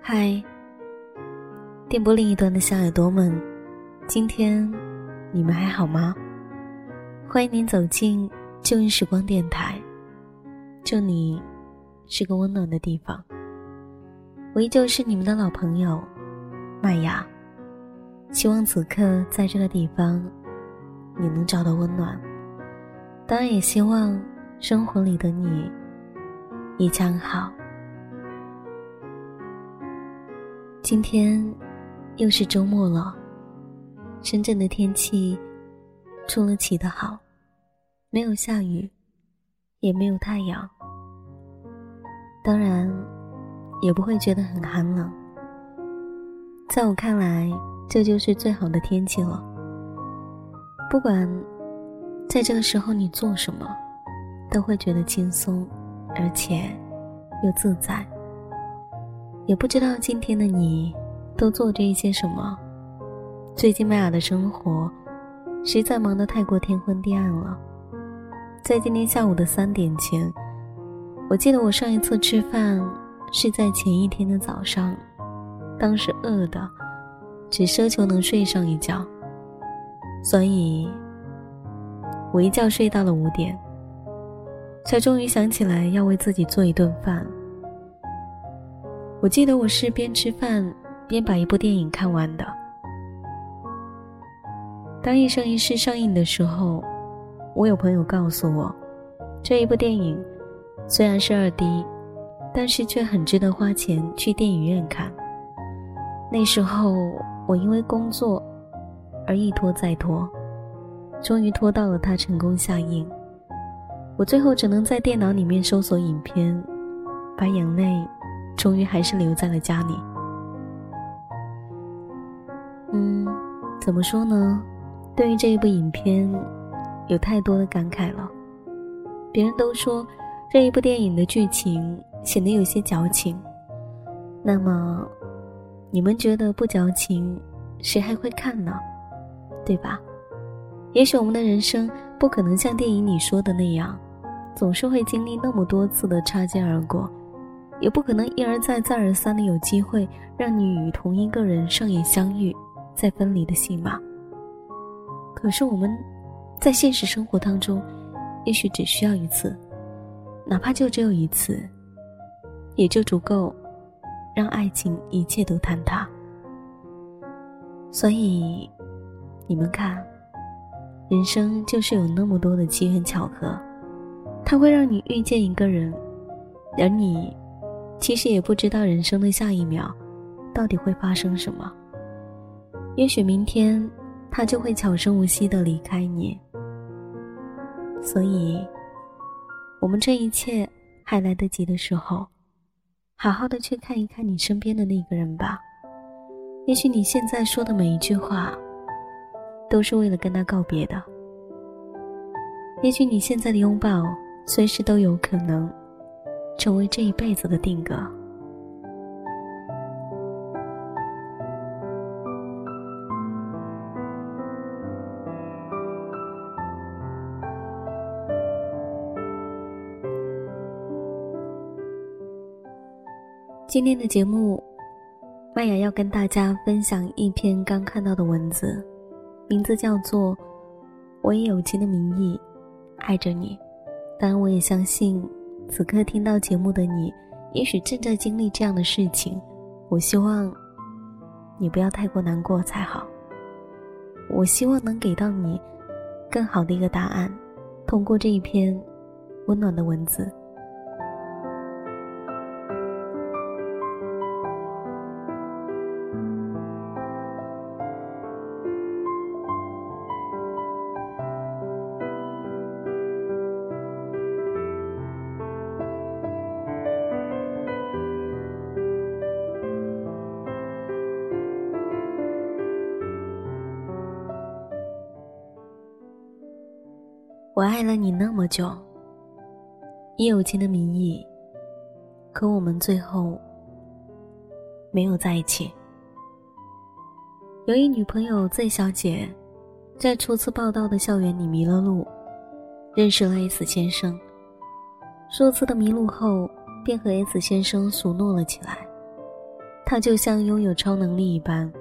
嗨，电波另一端的小耳朵们，今天你们还好吗？欢迎您走进旧日时光电台，这里是个温暖的地方。我依旧是你们的老朋友麦芽，希望此刻在这个地方你能找到温暖，当然也希望生活里的你一切好。今天又是周末了，深圳的天气出了奇的好，没有下雨，也没有太阳，当然也不会觉得很寒冷。在我看来，这就是最好的天气了。不管在这个时候你做什么，都会觉得轻松，而且又自在。也不知道今天的你都做着一些什么。最近麦雅的生活实在忙得太过天昏地暗了。在今天下午的三点前，我记得我上一次吃饭是在前一天的早上，当时饿的只奢求能睡上一觉，所以我一觉睡到了五点，才终于想起来要为自己做一顿饭。我记得我是边吃饭边把一部电影看完的。当《一生一世》上映的时候，我有朋友告诉我，这一部电影虽然是二 D，但是却很值得花钱去电影院看。那时候我因为工作而一拖再拖，终于拖到了它成功下映。我最后只能在电脑里面搜索影片，把眼泪。终于还是留在了家里。嗯，怎么说呢？对于这一部影片，有太多的感慨了。别人都说这一部电影的剧情显得有些矫情，那么你们觉得不矫情，谁还会看呢？对吧？也许我们的人生不可能像电影里说的那样，总是会经历那么多次的擦肩而过。也不可能一而再、再而三的有机会让你与同一个人上演相遇、再分离的戏码。可是我们，在现实生活当中，也许只需要一次，哪怕就只有一次，也就足够，让爱情一切都坍塌。所以，你们看，人生就是有那么多的机缘巧合，它会让你遇见一个人，而你。其实也不知道人生的下一秒，到底会发生什么。也许明天，他就会悄声无息的离开你。所以，我们这一切还来得及的时候，好好的去看一看你身边的那个人吧。也许你现在说的每一句话，都是为了跟他告别的。也许你现在的拥抱，随时都有可能。成为这一辈子的定格。今天的节目，麦雅要跟大家分享一篇刚看到的文字，名字叫做《我以友情的名义爱着你》，当然，我也相信。此刻听到节目的你，也许正在经历这样的事情。我希望你不要太过难过才好。我希望能给到你更好的一个答案，通过这一篇温暖的文字。我爱了你那么久，以友情的名义，可我们最后没有在一起。有一女朋友 Z 小姐，在初次报道的校园里迷了路，认识了 S 先生。数次的迷路后，便和 S 先生熟络了起来。他就像拥有超能力一般，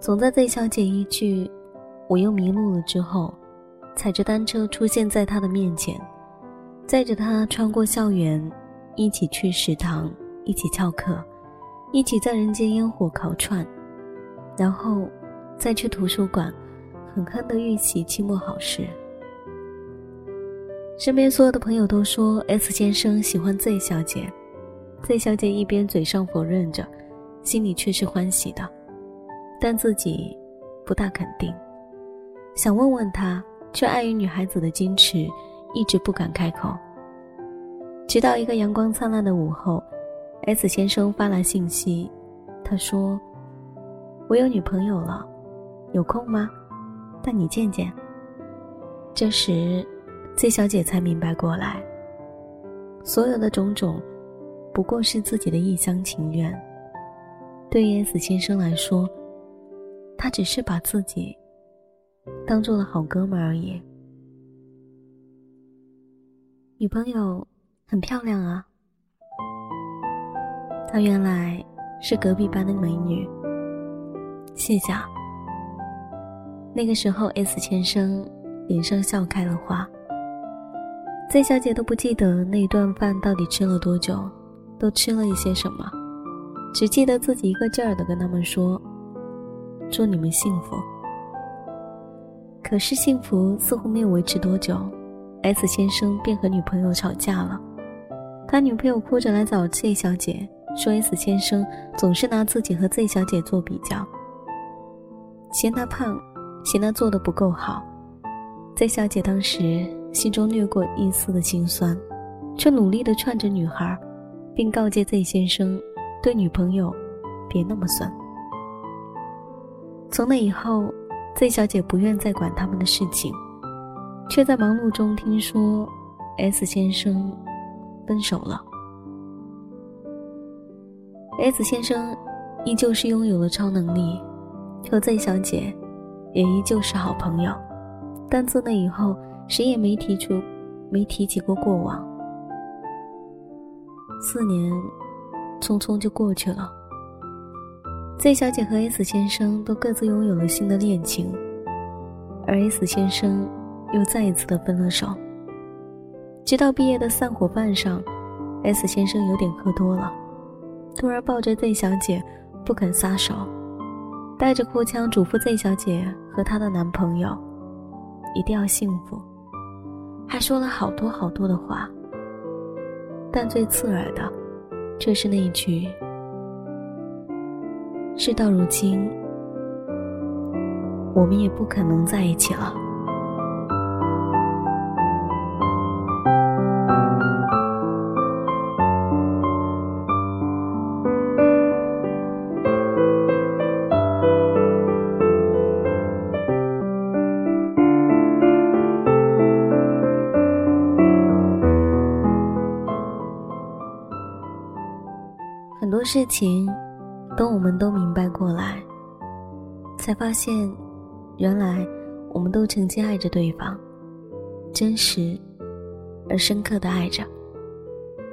总在 Z 小姐一句“我又迷路了”之后，踩着单车出现在他的面前，载着他穿过校园，一起去食堂，一起翘课，一起在人间烟火烤串。然后，再去图书馆，狠狠的预习期末考试。身边所有的朋友都说 S 先生喜欢 Z 小姐，Z 小姐一边嘴上否认着，心里却是欢喜的，但自己不大肯定，想问问他，却碍于女孩子的矜持，一直不敢开口。直到一个阳光灿烂的午后，S 先生发来信息，他说。我有女朋友了，有空吗？带你见见。这时，Z 小姐才明白过来，所有的种种，不过是自己的一厢情愿。对于 S 先生来说，他只是把自己当做了好哥们而已。女朋友很漂亮啊，她原来是隔壁班的美女。谢谢。那个时候，S 先生脸上笑开了花。Z 小姐都不记得那一顿饭到底吃了多久，都吃了一些什么，只记得自己一个劲儿的跟他们说：“祝你们幸福。”可是幸福似乎没有维持多久，S 先生便和女朋友吵架了。他女朋友哭着来找 Z 小姐，说 S 先生总是拿自己和 Z 小姐做比较。嫌他胖，嫌他做的不够好，Z 小姐当时心中掠过一丝的心酸，却努力的劝着女孩，并告诫 Z 先生，对女朋友别那么酸。从那以后，Z 小姐不愿再管他们的事情，却在忙碌中听说 S 先生分手了。S 先生依旧是拥有了超能力。和 Z 小姐也依旧是好朋友，但自那以后，谁也没提出、没提起过过往。四年匆匆就过去了，Z 小姐和 S 先生都各自拥有了新的恋情，而 S 先生又再一次的分了手。直到毕业的散伙饭上，S 先生有点喝多了，突然抱着 Z 小姐不肯撒手。带着哭腔嘱咐 Z 小姐和她的男朋友，一定要幸福，还说了好多好多的话。但最刺耳的，却是那一句：“事到如今，我们也不可能在一起了。”很多事情，等我们都明白过来，才发现，原来我们都曾经爱着对方，真实而深刻的爱着，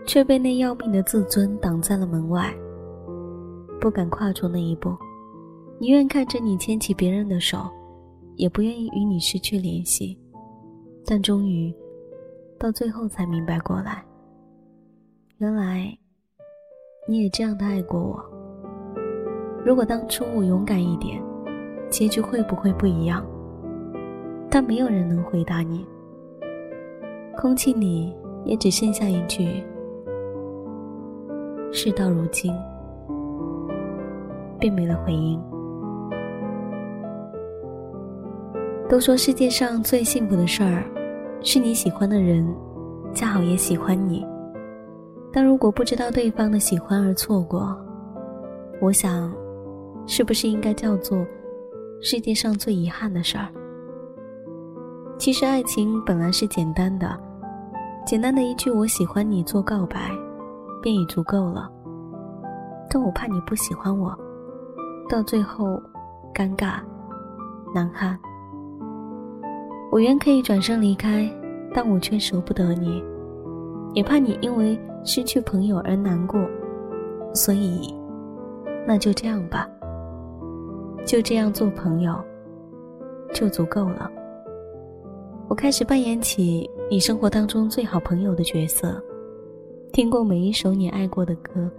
却被那要命的自尊挡在了门外，不敢跨出那一步，宁愿看着你牵起别人的手，也不愿意与你失去联系。但终于，到最后才明白过来，原来。你也这样的爱过我。如果当初我勇敢一点，结局会不会不一样？但没有人能回答你。空气里也只剩下一句：事到如今，便没了回音。都说世界上最幸福的事儿，是你喜欢的人，恰好也喜欢你。但如果不知道对方的喜欢而错过，我想，是不是应该叫做世界上最遗憾的事儿？其实爱情本来是简单的，简单的一句“我喜欢你”做告白，便已足够了。但我怕你不喜欢我，到最后，尴尬，难堪。我原可以转身离开，但我却舍不得你，也怕你因为失去朋友而难过，所以，那就这样吧。就这样做朋友，就足够了。我开始扮演起你生活当中最好朋友的角色，听过每一首你爱过的歌，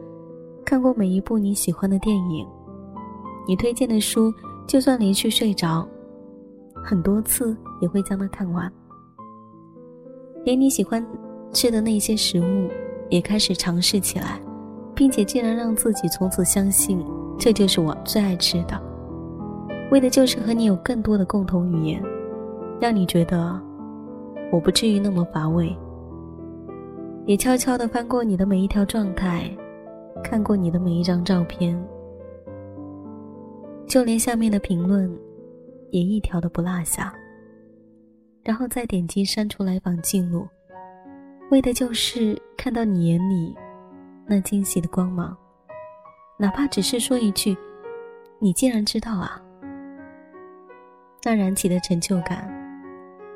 看过每一部你喜欢的电影，你推荐的书，就算离去睡着，很多次也会将它看完。连你喜欢吃的那些食物，也开始尝试起来，并且竟然让自己从此相信这就是我最爱吃的，为的就是和你有更多的共同语言。让你觉得我不至于那么乏味，也悄悄地翻过你的每一条状态，看过你的每一张照片，就连下面的评论也一条都不落下。然后再点击删除来访记录，为的就是看到你眼里那惊喜的光芒，哪怕只是说一句“你竟然知道啊”，那燃起的成就感。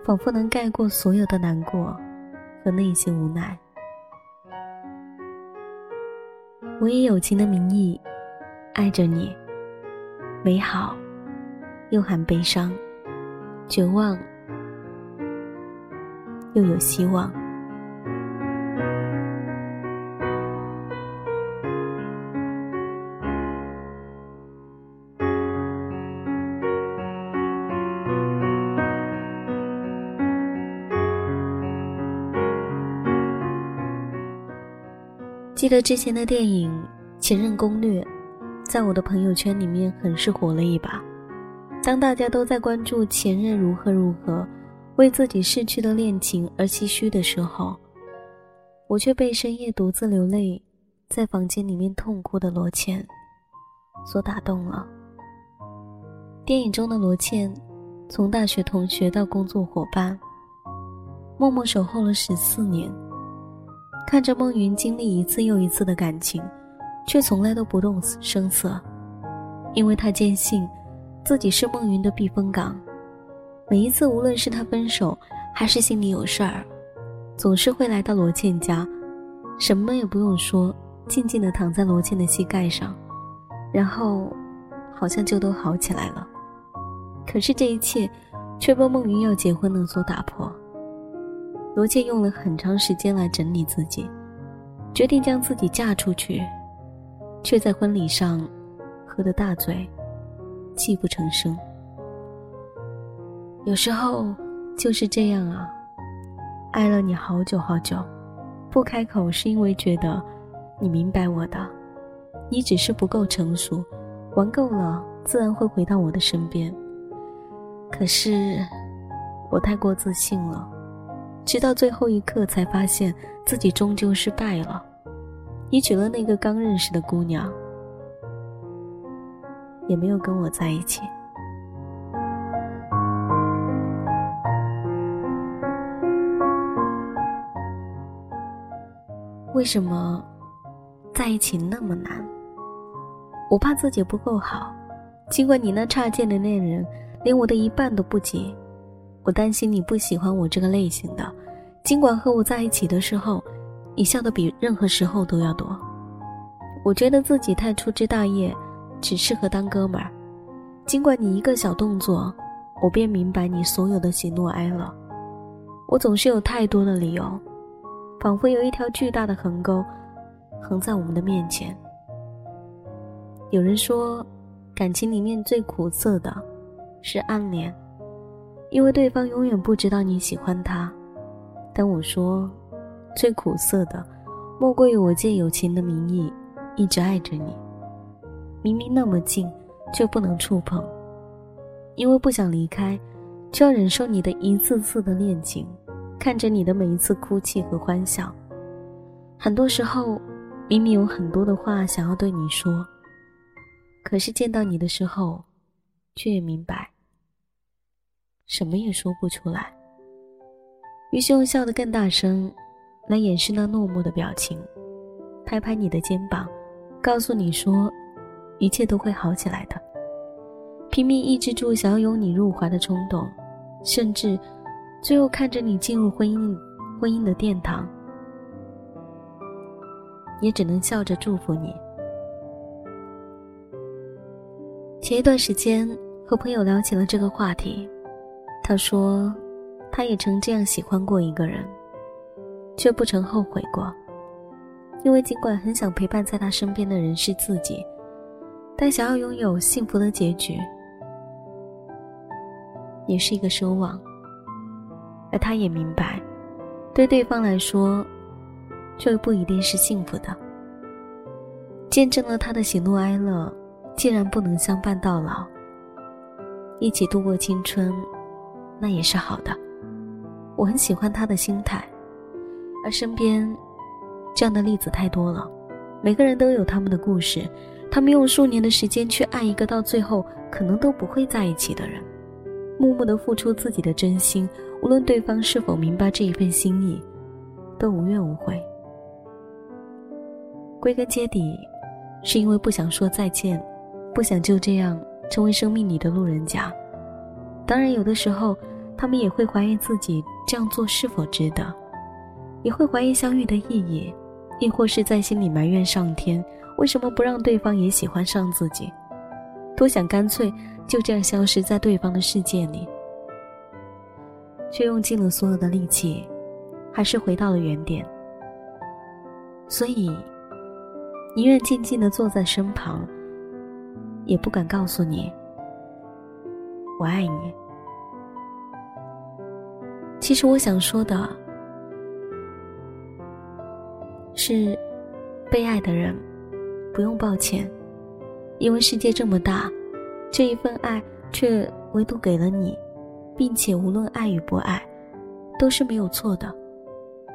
仿佛能盖过所有的难过和内心无奈。我以友情的名义爱着你，美好又含悲伤，绝望又有希望。得之前的电影《前任攻略》，在我的朋友圈里面很是火了一把。当大家都在关注前任如何如何，为自己逝去的恋情而唏嘘的时候，我却被深夜独自流泪，在房间里面痛哭的罗茜所打动了。电影中的罗茜，从大学同学到工作伙伴，默默守候了十四年。看着孟云经历一次又一次的感情，却从来都不动声色，因为他坚信自己是孟云的避风港。每一次，无论是他分手，还是心里有事儿，总是会来到罗茜家，什么也不用说，静静地躺在罗茜的膝盖上，然后好像就都好起来了。可是这一切，却被孟云要结婚了所打破。罗茜用了很长时间来整理自己，决定将自己嫁出去，却在婚礼上喝得大醉，泣不成声。有时候就是这样啊，爱了你好久好久，不开口是因为觉得你明白我的，你只是不够成熟，玩够了自然会回到我的身边。可是我太过自信了。直到最后一刻，才发现自己终究失败了。你娶了那个刚认识的姑娘，也没有跟我在一起。为什么在一起那么难？我怕自己不够好，尽管你那差劲的恋人连我的一半都不及。我担心你不喜欢我这个类型的，尽管和我在一起的时候，你笑得比任何时候都要多。我觉得自己太粗枝大叶，只适合当哥们儿。尽管你一个小动作，我便明白你所有的喜怒哀乐。我总是有太多的理由，仿佛有一条巨大的横沟，横在我们的面前。有人说，感情里面最苦涩的，是暗恋。因为对方永远不知道你喜欢他，但我说，最苦涩的，莫过于我借友情的名义，一直爱着你。明明那么近，却不能触碰，因为不想离开，就要忍受你的一次次的恋情，看着你的每一次哭泣和欢笑。很多时候，明明有很多的话想要对你说，可是见到你的时候，却也明白。什么也说不出来。于是用笑得更大声，来掩饰那落寞的表情，拍拍你的肩膀，告诉你说，一切都会好起来的。拼命抑制住想要拥你入怀的冲动，甚至，最后看着你进入婚姻，婚姻的殿堂，也只能笑着祝福你。前一段时间和朋友聊起了这个话题，他说，他也曾这样喜欢过一个人，却不曾后悔过，因为尽管很想陪伴在他身边的人是自己，但想要拥有幸福的结局，也是一个奢望。而他也明白，对对方来说，这不一定是幸福的。见证了他的喜怒哀乐。既然不能相伴到老，一起度过青春，那也是好的。我很喜欢他的心态，而身边这样的例子太多了。每个人都有他们的故事，他们用数年的时间去爱一个到最后可能都不会在一起的人，默默的付出自己的真心，无论对方是否明白这一份心意，都无怨无悔。归根结底，是因为不想说再见。不想就这样成为生命里的路人甲。当然，有的时候他们也会怀疑自己这样做是否值得，也会怀疑相遇的意义，亦或是在心里埋怨上天为什么不让对方也喜欢上自己，多想干脆就这样消失在对方的世界里，却用尽了所有的力气，还是回到了原点。所以，宁愿静静的坐在身旁。也不敢告诉你，我爱你。其实我想说的是，被爱的人不用抱歉，因为世界这么大，这一份爱却唯独给了你，并且无论爱与不爱，都是没有错的。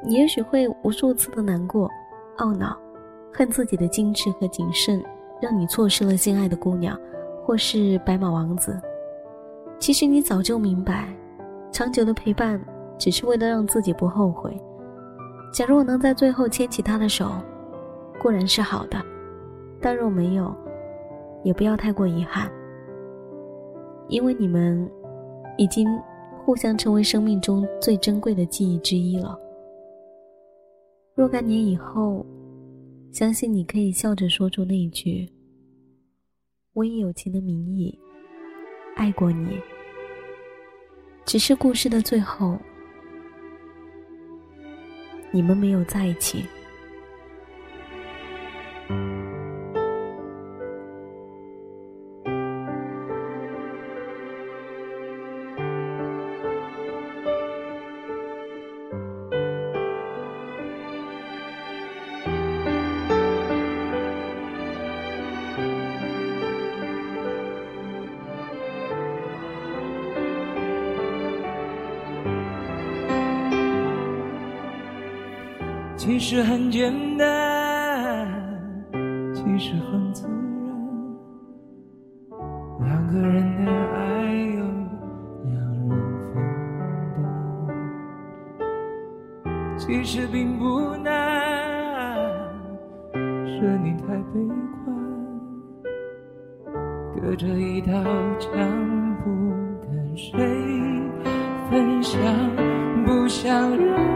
你也许会无数次的难过、懊恼、恨自己的矜持和谨慎。让你错失了心爱的姑娘，或是白马王子。其实你早就明白，长久的陪伴只是为了让自己不后悔。假如我能在最后牵起他的手，固然是好的；但若没有，也不要太过遗憾，因为你们已经互相成为生命中最珍贵的记忆之一了。若干年以后。相信你可以笑着说出那一句：“我以友情的名义爱过你。”只是故事的最后，你们没有在一起。其实很简单，其实很自然，两个人的爱由两人分担。其实并不难，是你太悲观，隔着一道墙不跟谁分享，不想让。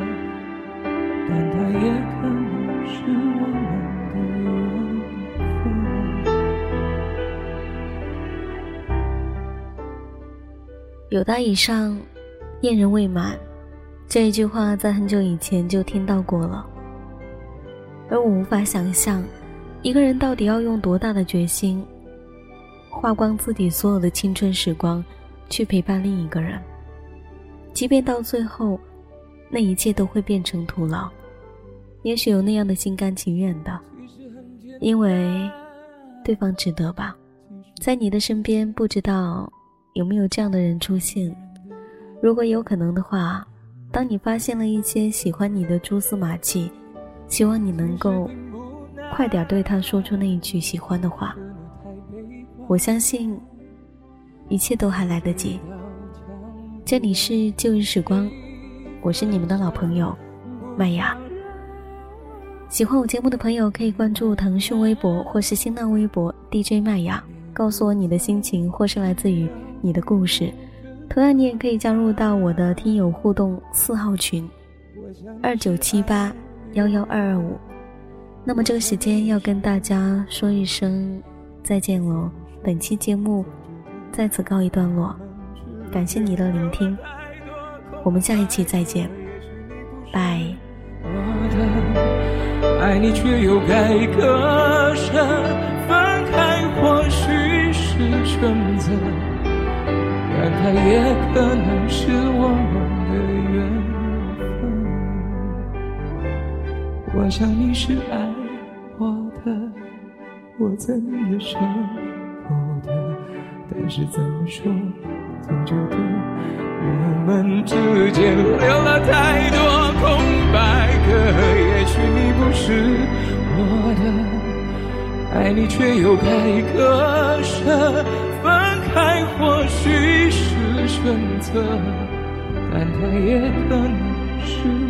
有道以上，恋人未满，这一句话在很久以前就听到过了，而我无法想象，一个人到底要用多大的决心。花光自己所有的青春时光，去陪伴另一个人。即便到最后，那一切都会变成徒劳。也许有那样的心甘情愿的，因为对方值得吧。在你的身边，不知道有没有这样的人出现。如果有可能的话，当你发现了一些喜欢你的蛛丝马迹，希望你能够快点对他说出那一句喜欢的话。我相信，一切都还来得及。这里是旧日时光，我是你们的老朋友麦雅。喜欢我节目的朋友可以关注腾讯微博或是新浪微博 DJ 麦雅，告诉我你的心情或是来自于你的故事。同样，你也可以加入到我的听友互动四号群二九七八幺幺二二五。那么这个时间要跟大家说一声再见喽。本期节目在此告一段落，感谢你的聆听，我们下一期再见，拜。爱你却又该割舍，分开或许是选择，但它也可能是我们的缘分。我想你是爱我的，我在你的身。但是怎么说，总觉得我们之间留了太多空白格。也许你不是我的，爱你却又该割舍，分开或许选择，但它也可能是。